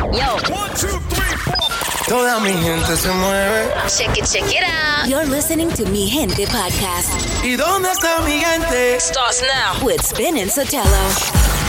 Yo. One, two, three, four. Toda mi gente se mueve. Check it, check it out. You're listening to Mi Gente podcast. ¿Y dónde está mi gente? Starts now. With Spin and Sotelo.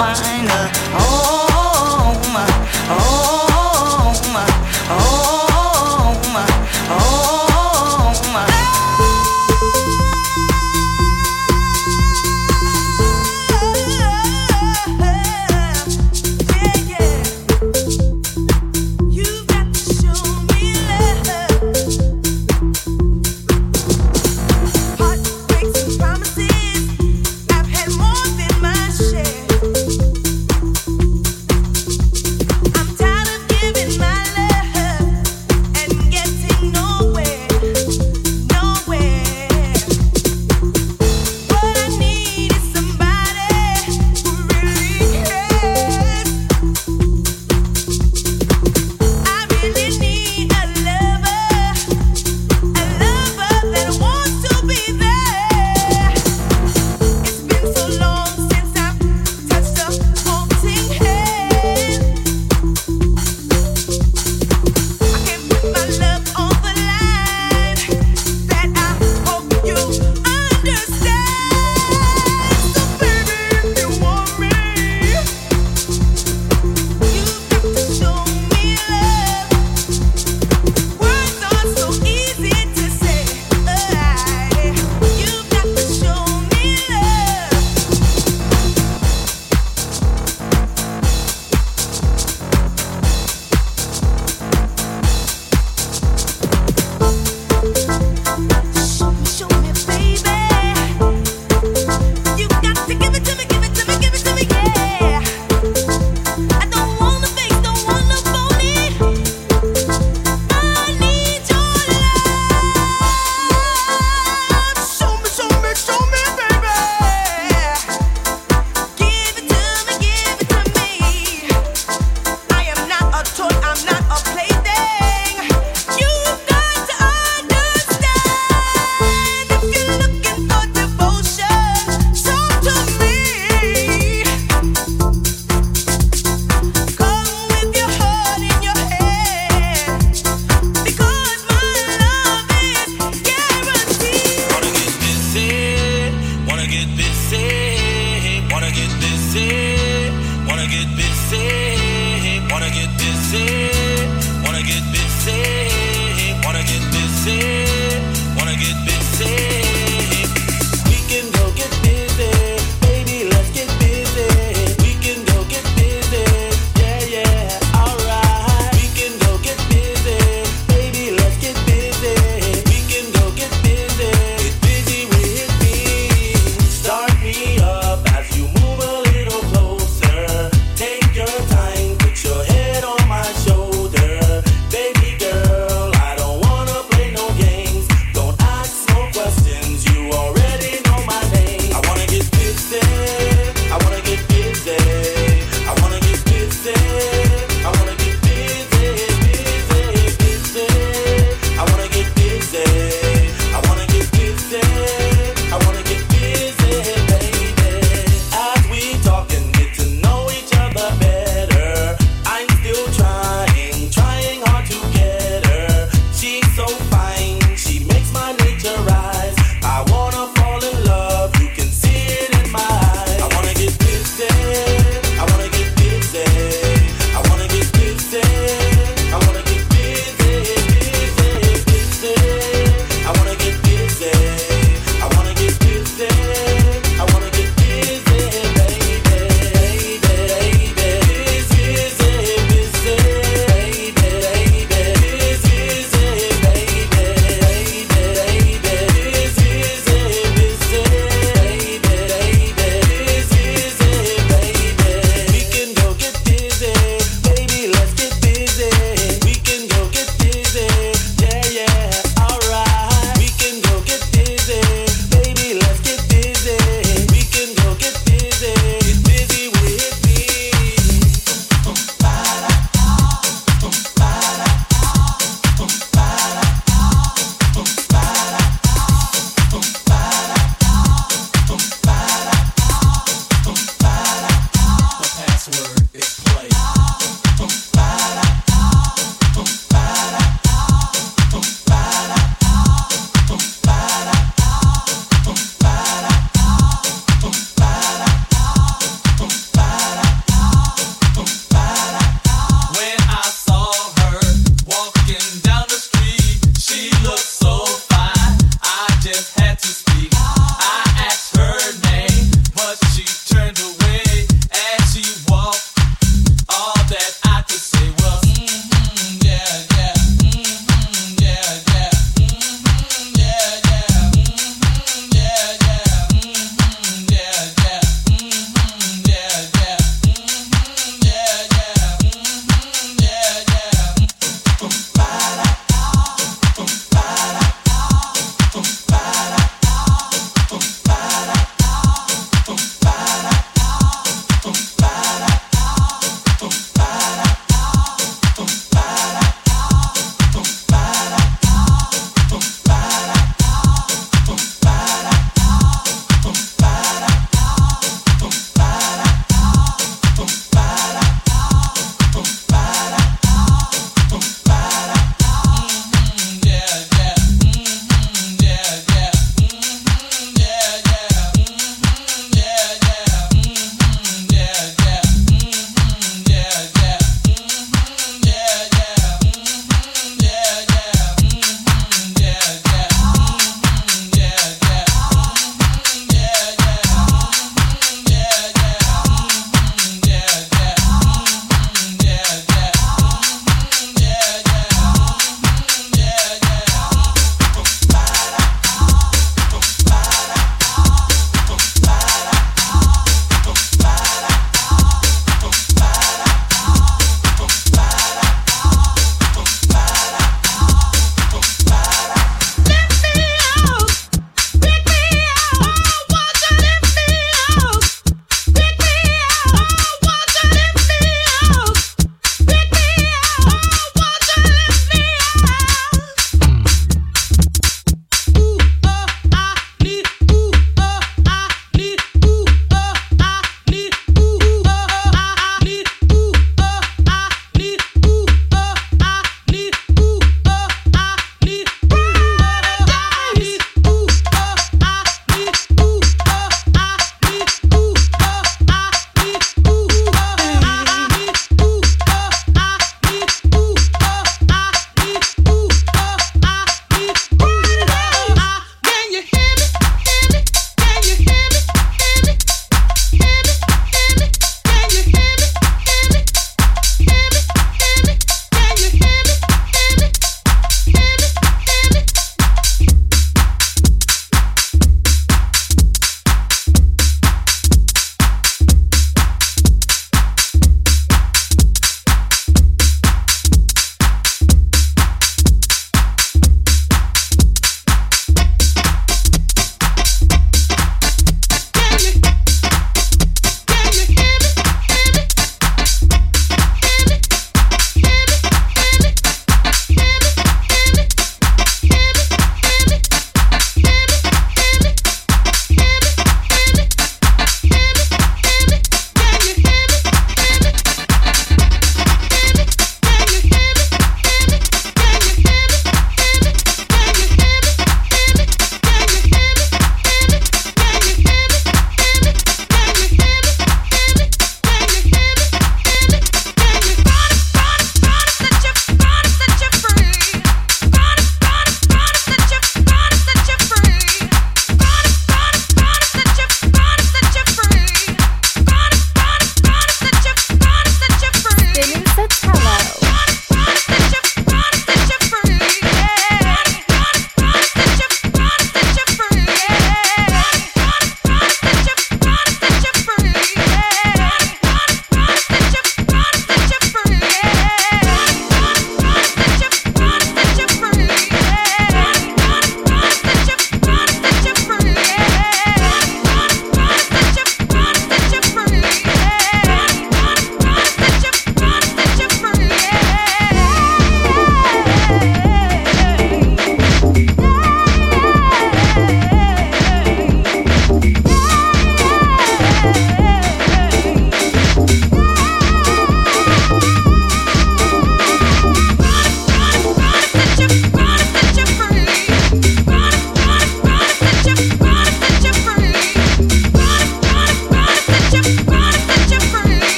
Find a home. Home.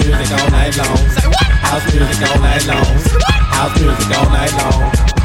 House music all night long. House music all night long. House music all night long.